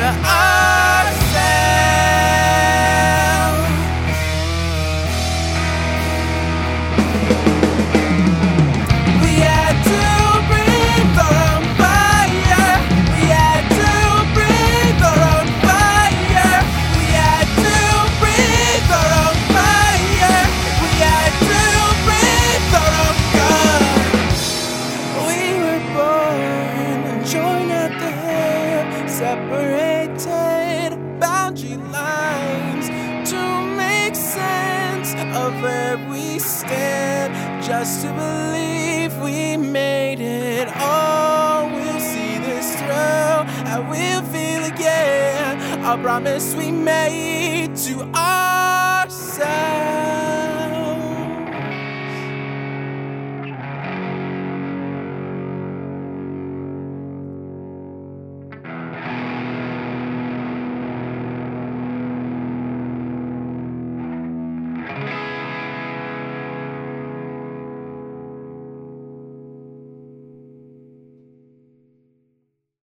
to ourselves. Just to believe we made it. Oh, we'll see this through. I will feel again. I promise we made to ourselves.